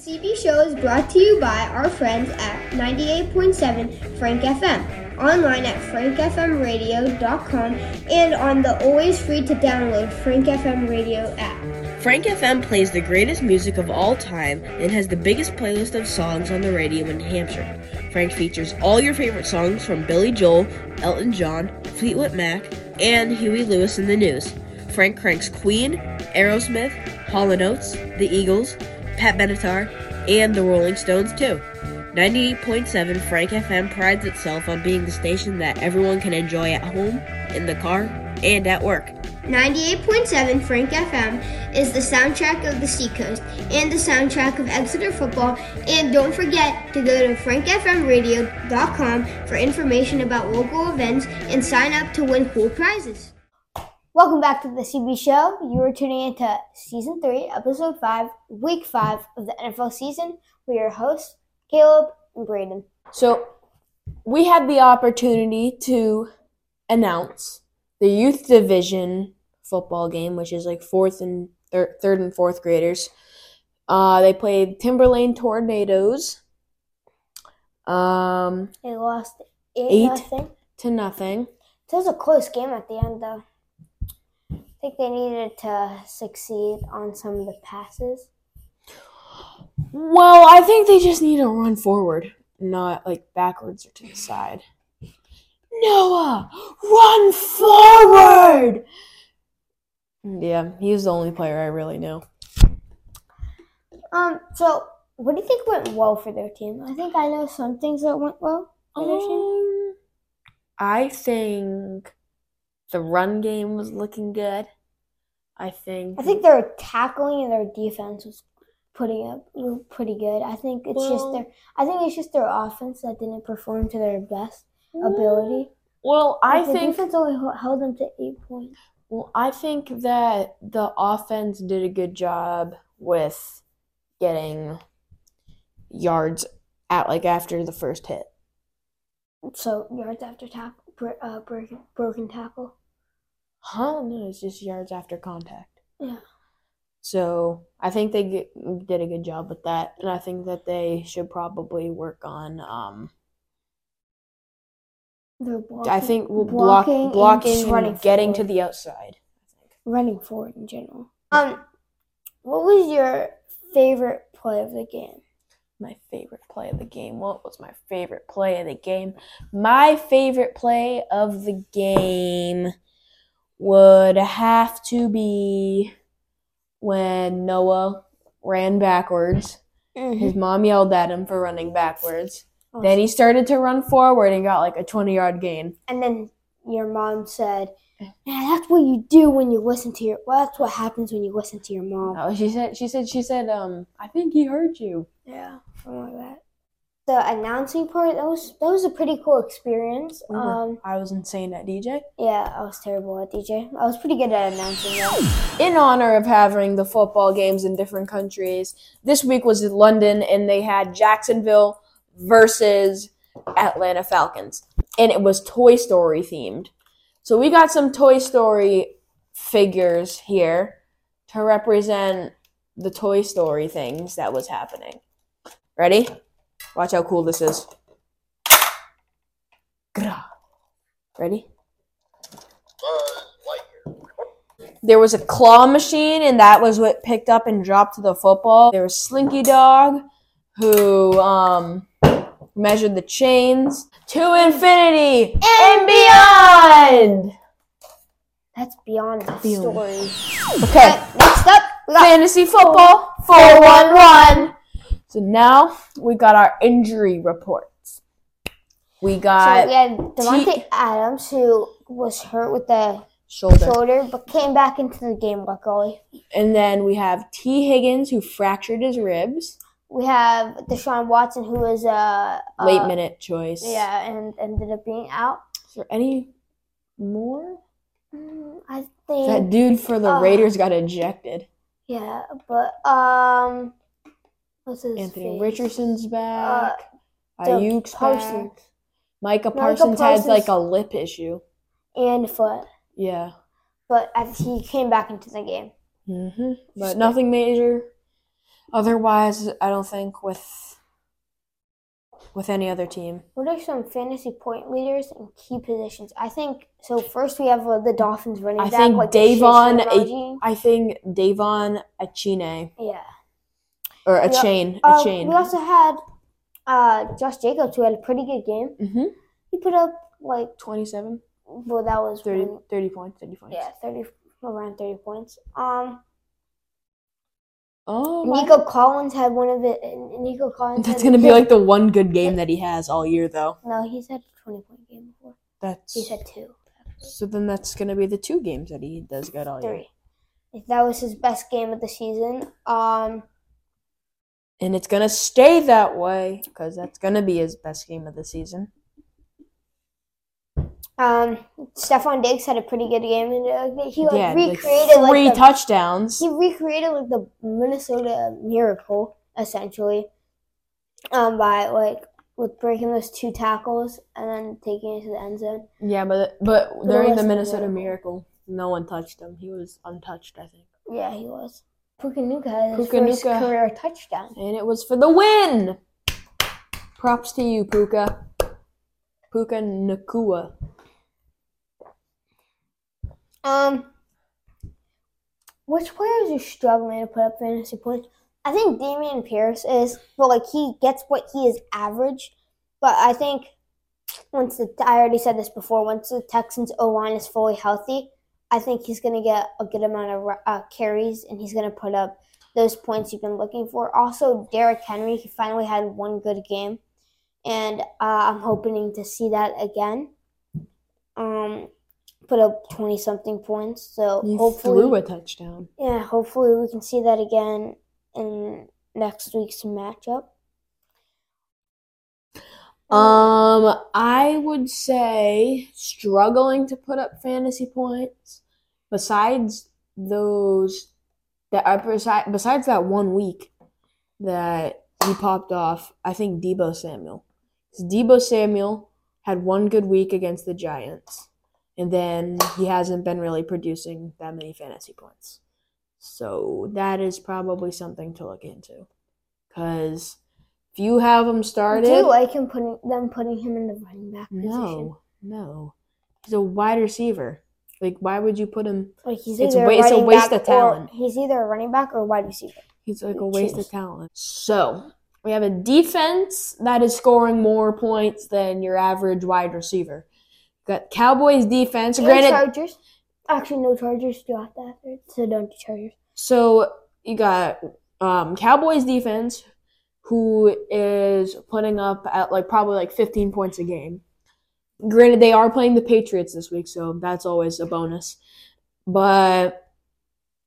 CB Show is brought to you by our friends at 98.7 Frank FM, online at frankfmradio.com, and on the always free to download Frank FM radio app. Frank FM plays the greatest music of all time and has the biggest playlist of songs on the radio in Hampshire. Frank features all your favorite songs from Billy Joel, Elton John, Fleetwood Mac, and Huey Lewis and the News. Frank cranks Queen, Aerosmith, Hall & Oates, The Eagles, Pat Benatar, and the Rolling Stones too. 98.7 Frank FM prides itself on being the station that everyone can enjoy at home, in the car, and at work. 98.7 Frank FM is the soundtrack of the Seacoast and the soundtrack of Exeter football. And don't forget to go to frankfmradio.com for information about local events and sign up to win cool prizes. Welcome back to the CB Show. You are tuning into Season 3, Episode 5, Week 5 of the NFL season with your hosts, Caleb and Braden. So, we had the opportunity to announce the youth division football game, which is like fourth and thir- third and fourth graders. Uh, they played Timberlane Tornadoes. Um, They lost 8, Eight. nothing. to nothing. It was a close game at the end, though. I think they needed to succeed on some of the passes. Well, I think they just need to run forward, not like backwards or to the side. Noah, run forward! Yeah, he's the only player I really know. Um, so what do you think went well for their team? I think I know some things that went well for their team. Um, I think the run game was looking good. I think. I think their tackling and their defense was putting up pretty good. I think it's just their I think it's just their offense that didn't perform to their best ability. Well, I the think. defense only held them to eight points. Well, I think that the offense did a good job with getting yards at like after the first hit. So yards after tackle, uh, broken, broken tackle. Huh? No, it's just yards after contact. Yeah. So I think they get, did a good job with that, and I think that they should probably work on. Um, They're blocking. I think we'll block blocking and blocking and, running getting to the outside. running forward in general. Um, what was your favorite play of the game? My favorite play of the game. What was my favorite play of the game? My favorite play of the game would have to be when Noah ran backwards. His mom yelled at him for running backwards. Oh, Then he started to run forward and got like a 20 yard gain. and then your mom said, "Yeah, that's what you do when you listen to your. Well, that's what happens when you listen to your mom." Oh, she said, she said, she said, um, I think he heard you. Yeah, something like that. The announcing part that was that was a pretty cool experience. Um, I was insane at DJ. yeah, I was terrible at DJ. I was pretty good at announcing though. in honor of having the football games in different countries, this week was in London and they had Jacksonville versus Atlanta Falcons. And it was Toy Story themed. So we got some Toy Story figures here to represent the Toy Story things that was happening. Ready? Watch how cool this is. Ready? There was a claw machine, and that was what picked up and dropped the football. There was Slinky Dog, who um, measured the chains to infinity and beyond. That's beyond the Beyond. story. Okay, Okay, next up, fantasy football 411. So now we got our injury reports. We got. So we had Davante T- Adams, who was hurt with the shoulder. shoulder, but came back into the game luckily. And then we have Tee Higgins, who fractured his ribs. We have Deshaun Watson, who was a uh, Late minute choice. Yeah, and ended up being out. Is there any more? Mm, I think. That dude for the uh, Raiders got ejected. yeah, but um, Anthony face? Richardson's back. Uh, Ayuk's Parsons back. Micah Parsons, Parsons- has like a lip issue. and foot, Yeah. but he came back into the game. hmm But nothing major. Otherwise, I don't think with with any other team. What are some fantasy point leaders and key positions? I think so. First, we have uh, the Dolphins running I back. think like Davon A-. I think De'Von Achane Yeah. Or a We al- chain, a Uh, chain. we also had uh, Josh Jacobs, who had a pretty good game. hmm He put up like 27, well, that was 30, when- 30 points, 30 points. yeah, thirty around thirty points. Um, Oh, my. Nico Collins had one of it. Nico Collins. That's gonna be like the one good game that he has all year, though. no, he's had a twenty point game before. That's He's had two, so. Then that's gonna be the two games that he does good all year, three. If that was his best game of the season. Um, and it's gonna stay that way because that's gonna be his best game of the season. um, Stefon Diggs had a pretty good game, and uh, he like yeah, like recreated three like the, touchdowns. he recreated like the Minnesota Miracle essentially, um, by like with breaking those two tackles and then taking it to the end zone. Yeah, but but during the Minnesota. Miracle, no one touched him. He was untouched, I think, Yeah, he was. Puka Nuka his Puka first career touchdown. and it was for the win. Props to you, Puka. Puka Nacua. Um, which players are struggling to put up fantasy points? I think Dameon Pierce is, but like he gets what he is average. But I think once the I already said this before, once the Texans O line is fully healthy, I think he's gonna get a good amount of uh, carries and he's gonna put up those points you've been looking for. Also, Derrick Henry, he finally had one good game, and uh, I'm hoping to see that again. Um, put up twenty something points. So He hopefully, threw a touchdown. yeah, hopefully we can see that again in next week's matchup. Um, I would say struggling to put up fantasy points. Besides those, that are besides, besides that one week that he popped off, I think Deebo Samuel. Deebo Samuel had one good week against the Giants, and then he hasn't been really producing that many fantasy points. So that is probably something to look into, because if you have him started, Do you like him putting them putting him in the running back position? no, no. He's a wide receiver. Like, why would you put him? Like he's It's either wa- a it's a waste of talent. He's either a running back or a wide receiver. He's like a waste choose. of talent. So, we have a defense that is scoring more points than your average wide receiver. Got Cowboys defense. And Granted, Chargers. Actually, no Chargers. Do after after, so don't do Chargers. so you got um, Cowboys defense, who is putting up at like probably like 15 points a game. Granted, they are playing the Patriots this week, so that's always a bonus. But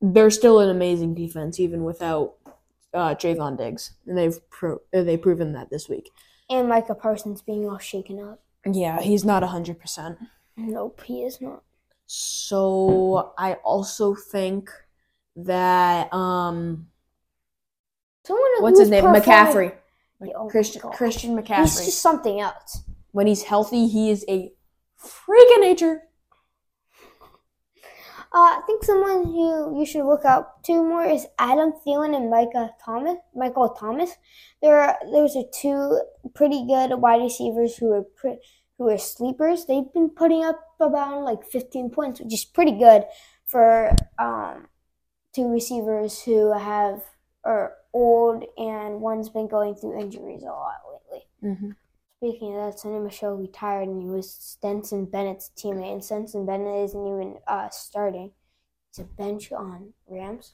they're still an amazing defense, even without uh, Trevon Diggs, and they've pro- they've proven that this week. And Micah Parsons being all shaken up. Yeah, he's not 100%. Nope, he is not. So I also think that um Someone what's his name? McCaffrey. Oh Christian. Christian He's McCaffrey. just something else. When he's healthy, he is a freak of nature. Uh, I think someone who you should look out to more is Adam Thielen and Micah Thomas. Michael Thomas. There, are, those are two pretty good wide receivers who are pre- who are sleepers. They've been putting up about like 15 points, which is pretty good for um, two receivers who have are old and one's been going through injuries a lot lately. Mm-hmm. Speaking of that, Sony Michel retired and he was Stetson Bennett's teammate, and Stetson Bennett isn't even uh, starting. He's a bench on Rams.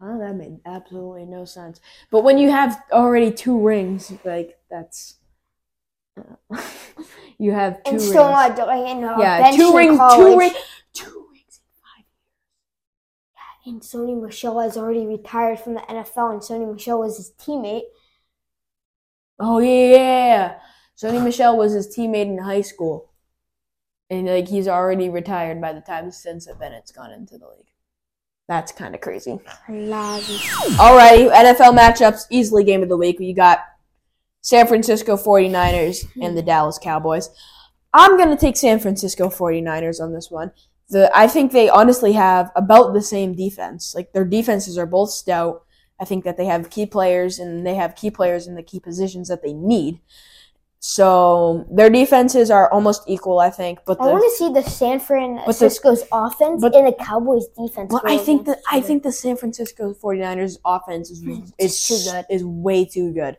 Oh, that made absolutely no sense. But when you have already two rings, like that's uh, you have two and rings. still not doing no, yeah, two rings, two rings, two rings in five And Sony Michel has already retired from the NFL, and Sony Michel was his teammate. Oh yeah, yeah, yeah. Sony Michel was his teammate in high school, and like he's already retired by the time Stetson Bennett's gone into the league. That's kind of crazy. Crazy. Alrighty, NFL matchups, easily game of the week. You got San Francisco 49ers and the Dallas Cowboys. I'm going to take San Francisco 49ers on this one. The I think they honestly have about the same defense. Like their defenses are both stout. I think that they have key players and they have key players in the key positions that they need. So their defenses are almost equal, I think. But I want to see the San Francisco's offense but- and the Cowboys defense. go I think against I think the San Francisco 49ers offense is is too good. is way too good.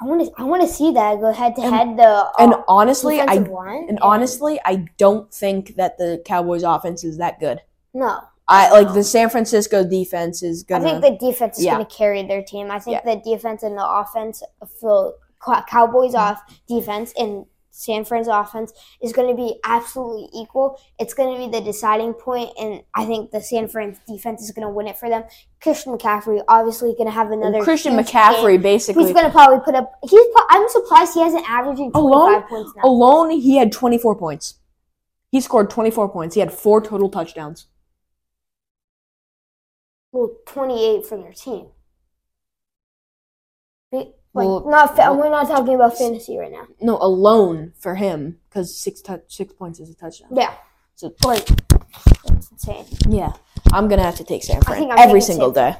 I want to. I want to see that go head to And- head. The uh, And honestly, I line. and honestly, I don't think that the Cowboys offense is that good. no. I like the San Francisco defense is I gonna. think the defense is Yeah. going to carry their team. I think Yeah. the defense and the offense Cow- Cowboys Mm-hmm. off defense and San Fran's offense is going to be absolutely equal. It's going to be the deciding point, and I think the San Fran's defense is going to win it for them. Christian McCaffrey obviously going to have another Christian McCaffrey game. basically He's going to probably put up. He's. I'm surprised he hasn't averaging 25 Alone? points now. alone he had 24 points. He scored 24 points. He had four total touchdowns. well, 28 for their team. Like Well, not, fa- well- we're not talking about fantasy right now. No, alone for him because six six points is a touchdown. Yeah, So like that's insane. yeah, I'm gonna have to take San Fran every single day.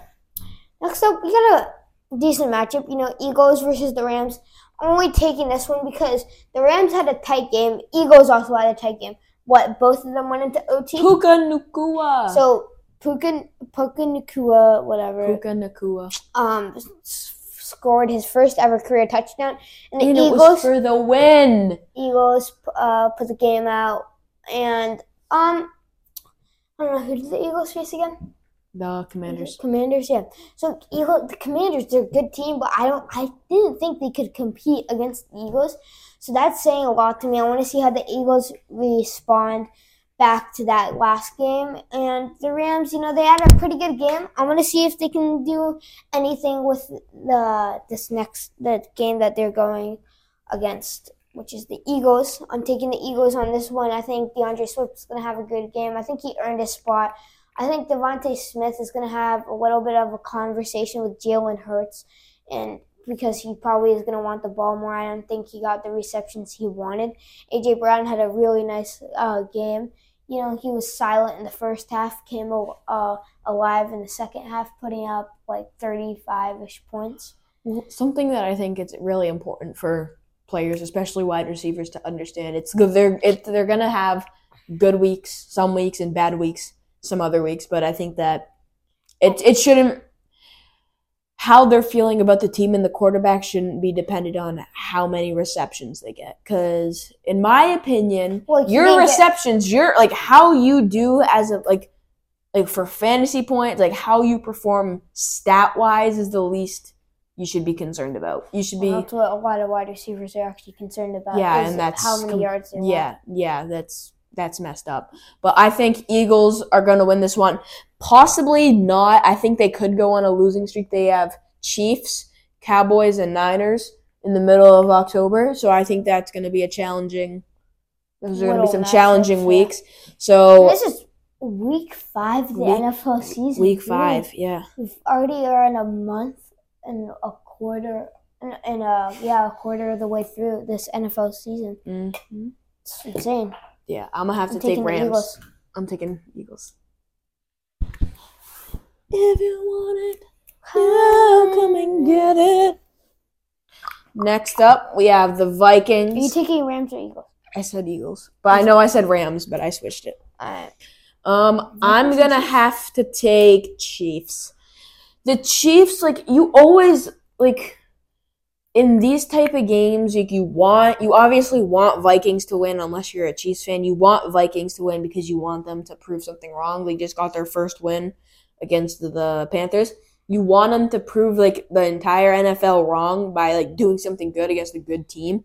Next up, we got a decent matchup. You know, Eagles versus the Rams. I'm only taking this one because the Rams had a tight game. Eagles also had a tight game. What? Both of them went into OT. Puka Nacua. So Puka Puka Nacua, whatever, Puka Nacua. um, scored his first ever career touchdown, and the And Eagles for the win. Eagles uh, put the game out. And um, I don't know who did the Eagles face again. The Commanders. Commanders, yeah. So Eagle, the Commanders, they're a good team, but I don't, I didn't think they could compete against the Eagles. So that's saying a lot to me. I want to see how the Eagles respond back to that last game. And the Rams, you know, they had a pretty good game. I want to see if they can do anything with the this next the game that they're going against, which is the Eagles. I'm taking the Eagles on this one. I think D'Andre Swift's to have a good game. I think he earned his spot. I think DeVonta Smith is to have a little bit of a conversation with Jalen Hurts, and because he probably is going to want the ball more. I don't think he got the receptions he wanted. AJ Brown had a really nice uh, game. You know, he was silent in the first half, came uh, alive in the second half, putting up like 35 ish points. Something that I think it's really important for players, especially wide receivers, to understand. It's. They're it, they're gonna have good weeks, some weeks, and bad weeks, some other weeks. But I think that it it shouldn't. How they're feeling about the team and the quarterback shouldn't be dependent on how many receptions they get. Because, in my opinion, Well, your receptions, your like how you do as a like like for fantasy points, like how you perform stat wise is the least you should be concerned about. You should be Well, that's what a lot of wide receivers are actually concerned about. Yeah, and that's how many com- yards they yeah, yeah, that's that's messed up. But I think Eagles are going to win this one. Possibly not. I think they could go on a losing streak. They have Chiefs, Cowboys, and Niners in the middle of October, so I think that's going to be a challenging. Those are going to be some challenging weeks. So This is week five of the Week- NFL season. week Really. five, yeah. We've already are in a month and a quarter, and, a yeah, a quarter of the way through this NFL season. hmm It's insane. Yeah, I'm gonna have I'm to take Rams. Eagles. I'm taking Eagles. If you want it, yeah, come and get it. Next up, we have the Vikings. Are you taking Rams or Eagles? I said Eagles, but I know I said Rams, but I switched it. Alright. Um, I'm gonna have to take Chiefs. The Chiefs, like you always like in these type of games, like you want you obviously want Vikings to win unless you're a Chiefs fan. You want Vikings to win because you want them to prove something wrong. They just got their first win against the, the Panthers. You want them to prove like the entire NFL wrong by like doing something good against a good team.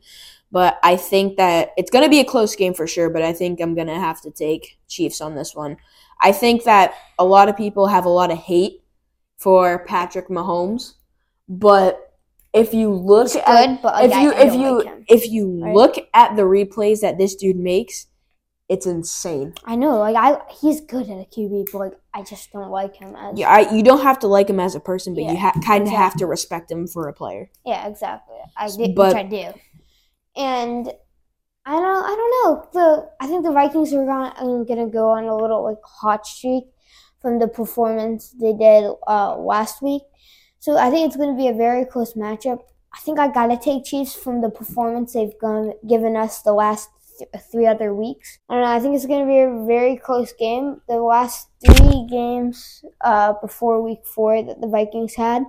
But I think that it's going to be a close game for sure. But I think I'm going to have to take Chiefs on this one. I think that a lot of people have a lot of hate for Patrick Mahomes, but if you look It's at good, but if I, you I if you like if you Right. look at the replays that this dude makes, it's insane. I know, like I, he's good at a QB, but like I just don't like him as. Yeah, I, you don't have to like him as a person, but you ha- kind of have to respect him for a player. Yeah, exactly. I did, But- which I do. And I don't, I don't know. The I think the Vikings are gonna, um, gonna go on a little like hot streak from the performance they did uh, last week. So I think it's going to be a very close matchup. I think I got to take Chiefs from the performance they've gone, given us the last th- three other weeks. Know. I think it's going to be a very close game. The last three games uh, before week four that the Vikings had,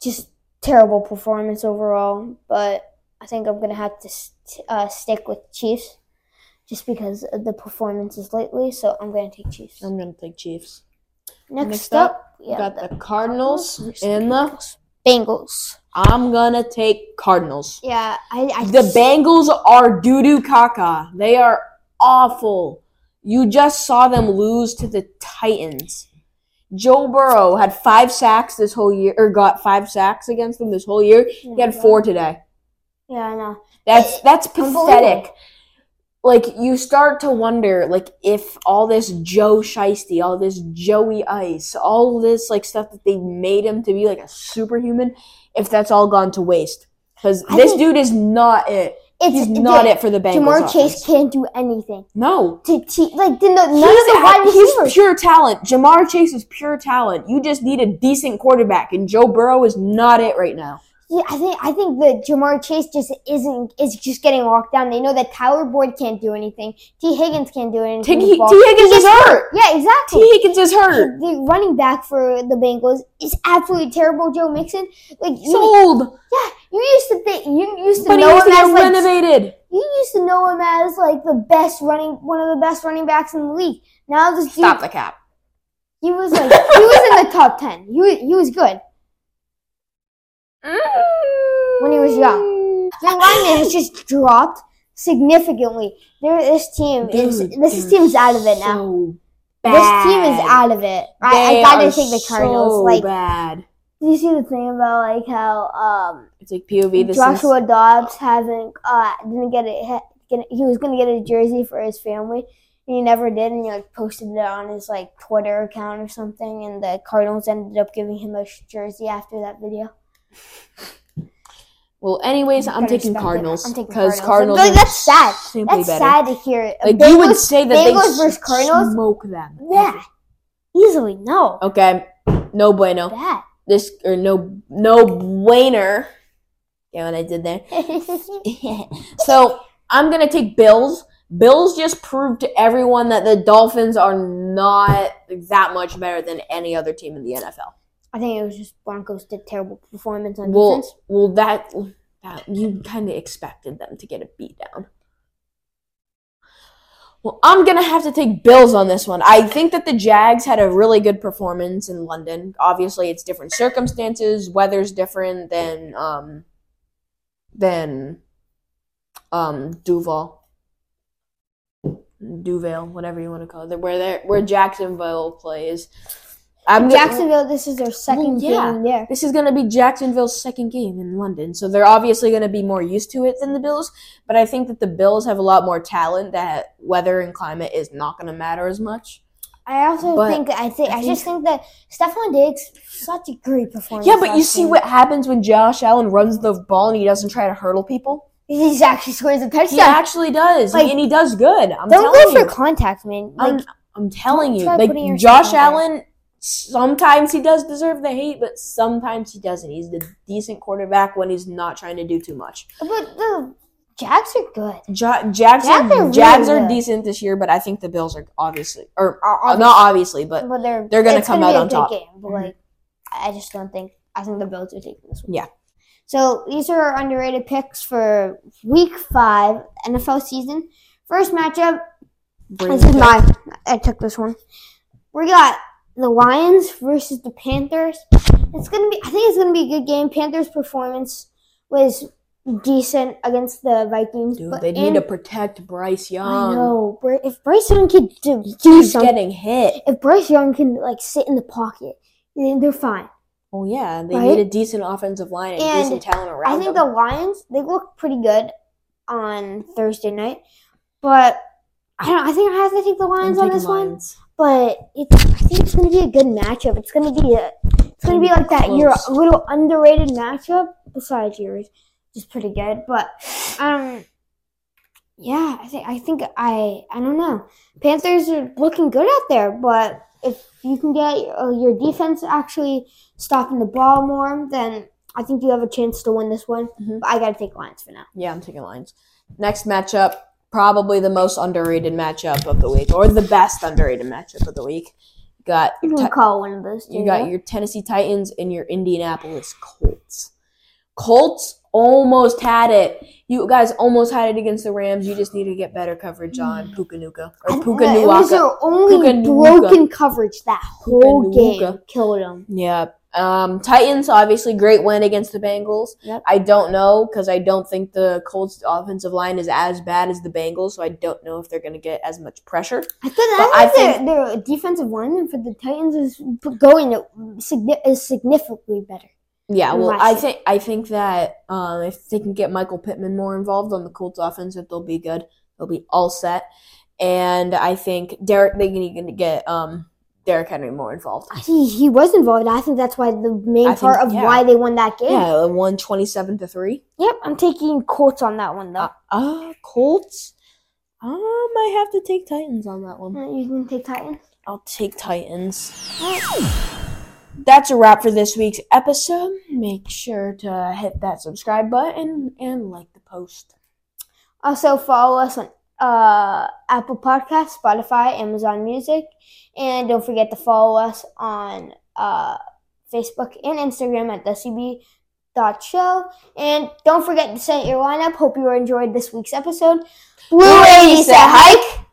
just terrible performance overall. But I think I'm going to have to st- uh, stick with Chiefs just because of the performances lately. So I'm going to take Chiefs. I'm gonna take Chiefs. Next, next up, up, we got the Cardinals versus and the. Bengals. I'm gonna take Cardinals. Yeah, I, I The Bengals are doo doo caca. They are awful. You just saw them lose to the Titans. Joe Burrow had five sacks this whole year, or got five sacks against them this whole year. He had four today. Yeah, I know. That's that's pathetic. Like you start to wonder, like if all this Joe Shiesty, all this Joey Ice, all this like stuff that they made him to be like a superhuman, if that's all gone to waste. Because this dude is not it. It's He's not the- it for the Bengals. Ja'Marr offense. Chase can't do anything. No. To, to like the, none He's, the wide he's pure talent. Ja'Marr Chase is pure talent. You just need a decent quarterback, and Joe Burrow is not it right now. Yeah, I think I think that Ja'Marr Chase just isn't is just getting locked down. They know that Tyler Boyd can't do anything. Tee Higgins can't do anything. T. with the ball. Tee Higgins is hurt. Yeah, exactly. Tee Higgins is hurt. The running back for the Bengals is absolutely terrible. Joe Mixon, like He's you, old, yeah, you used to think you used to but he know to him get as like renovated. you used to know him as like the best running one of the best running backs in the league. Now this dude, Stop the cap. he was like he was in the top ten. He was, he was good. When he was young. Their lineman has just dropped significantly. There, this team is this team's out of it now. so This team is out of it. I, I gotta take the Cardinals. So like, bad. did you see the thing about like how um It's like POV. This Joshua is Dobbs having uh didn't get it he was gonna get a jersey for his family and he never did and he like posted it on his like Twitter account or something and the Cardinals ended up giving him a jersey after that video. Well. Anyways, I'm taking. Cardinals because Cardinals. Cardinals. Like, that's sad. That's better. sad to hear. Like you would say that Bengals they versus Cardinals? smoke them. Yeah, easily no. Okay. No bueno. Bad. This or no no buener. Yeah, what I did there. so I'm gonna take Bills. Bills just proved to everyone that the Dolphins are not that much better than any other team in the NFL. I think it was just Broncos did terrible performance on Well, defense. well, that, that you kind of expected them to get a beat down. Well, I'm gonna have to take Bills on this one. I think that the Jags had a really good performance in London. Obviously, it's different circumstances. Weather's different than um than um Duval, Duval, whatever you want to call it. Where where Jacksonville plays. I'm gonna- Jacksonville, this is their second Well, yeah. game there. this is going to be Jacksonville's second game in London, so they're obviously going to be more used to it than the Bills. But I think that the Bills have a lot more talent. That weather and climate is not going to matter as much. I also But think I think I I, just think that Stefon Diggs such a great performance. Yeah, but you see game. what happens when Josh Allen runs the ball and he doesn't try to hurdle people. he's actually scores a touchdown. He actually does, Like, and he does good. I'm Don't telling go you. for contact, man. I'm, I'm telling you, like Josh Allen. there. Sometimes he does deserve the hate, but sometimes he doesn't. He's the decent quarterback when he's not trying to do too much. but the Jags are good. Ja- Jags, Jags are, really Jags are decent this year, but I think the Bills are obviously, or Are uh, not obviously, but But they're they're gonna it's come be out on top. Game, but Mhm. like, I just don't think. I think the Bills are taking this one. Yeah. So these are our underrated picks for Week Five NFL season. First matchup. bring This is my. I took this one. We got the Lions versus the Panthers. It's gonna be. I think it's gonna be a good game. Panthers' performance was decent against the Vikings, Dude, but they need to protect Bryce Young. I know. If Bryce Young could do, do He's something, getting hit. if Bryce Young can like sit in the pocket, then they're fine. Oh yeah, they Right? need a decent offensive line and, And decent talent around I think them. the Lions they look pretty good on Thursday night, but I don't. I think I have to take the Lions on this one. Lions. But it's. I think it's going to be a good matchup. It's going to be a. It's going to be like that. Your little underrated matchup besides yours, which is pretty good. But um, yeah, I think I think I I don't know. Panthers are looking good out there, but if you can get uh, your defense actually stopping the ball more, then I think you have a chance to win this one. Mhm. But I got to take Lions for now. Yeah, I'm taking Lions. Next matchup, probably the most underrated matchup of the week, or the best underrated matchup of the week. You got You can call one of those. you got your Tennessee Titans and your Indianapolis Colts. Colts almost had it. You guys almost had it against the Rams. You just need to get better coverage on Puka Nuka or Puka it was their only Puka Nuwaka. broken coverage that whole Puka game killed them. Yeah. Um, Titans obviously great win against the Bengals. Yep. I don't know because I don't think the Colts offensive line is as bad as the Bengals, so I don't know if they're going to get as much pressure. I thought I think their, their defensive lineman for the Titans is going is significantly better. Yeah, well, I think I think that um, if they can get Michael Pittman more involved on the Colts offense, that they'll be good. They'll be all set, and I think Derrick they can get um, Derrick Henry more involved. He he was involved. I think that's why the main I think- part of yeah. why they won that game. Yeah, won twenty seven to three. Yep, I'm taking Colts on that one though. Uh, uh, Colts. I might have to take Titans on that one. you can take Titans. I'll take Titans. That's a wrap for this week's episode. Make sure to hit that subscribe button and like the post. Also follow us on uh, Apple Podcast, Spotify, Amazon Music, and don't forget to follow us on uh, Facebook and Instagram at WCB.show. And don't forget to set your lineup. Hope you enjoyed this week's episode. Blue 80 set hike.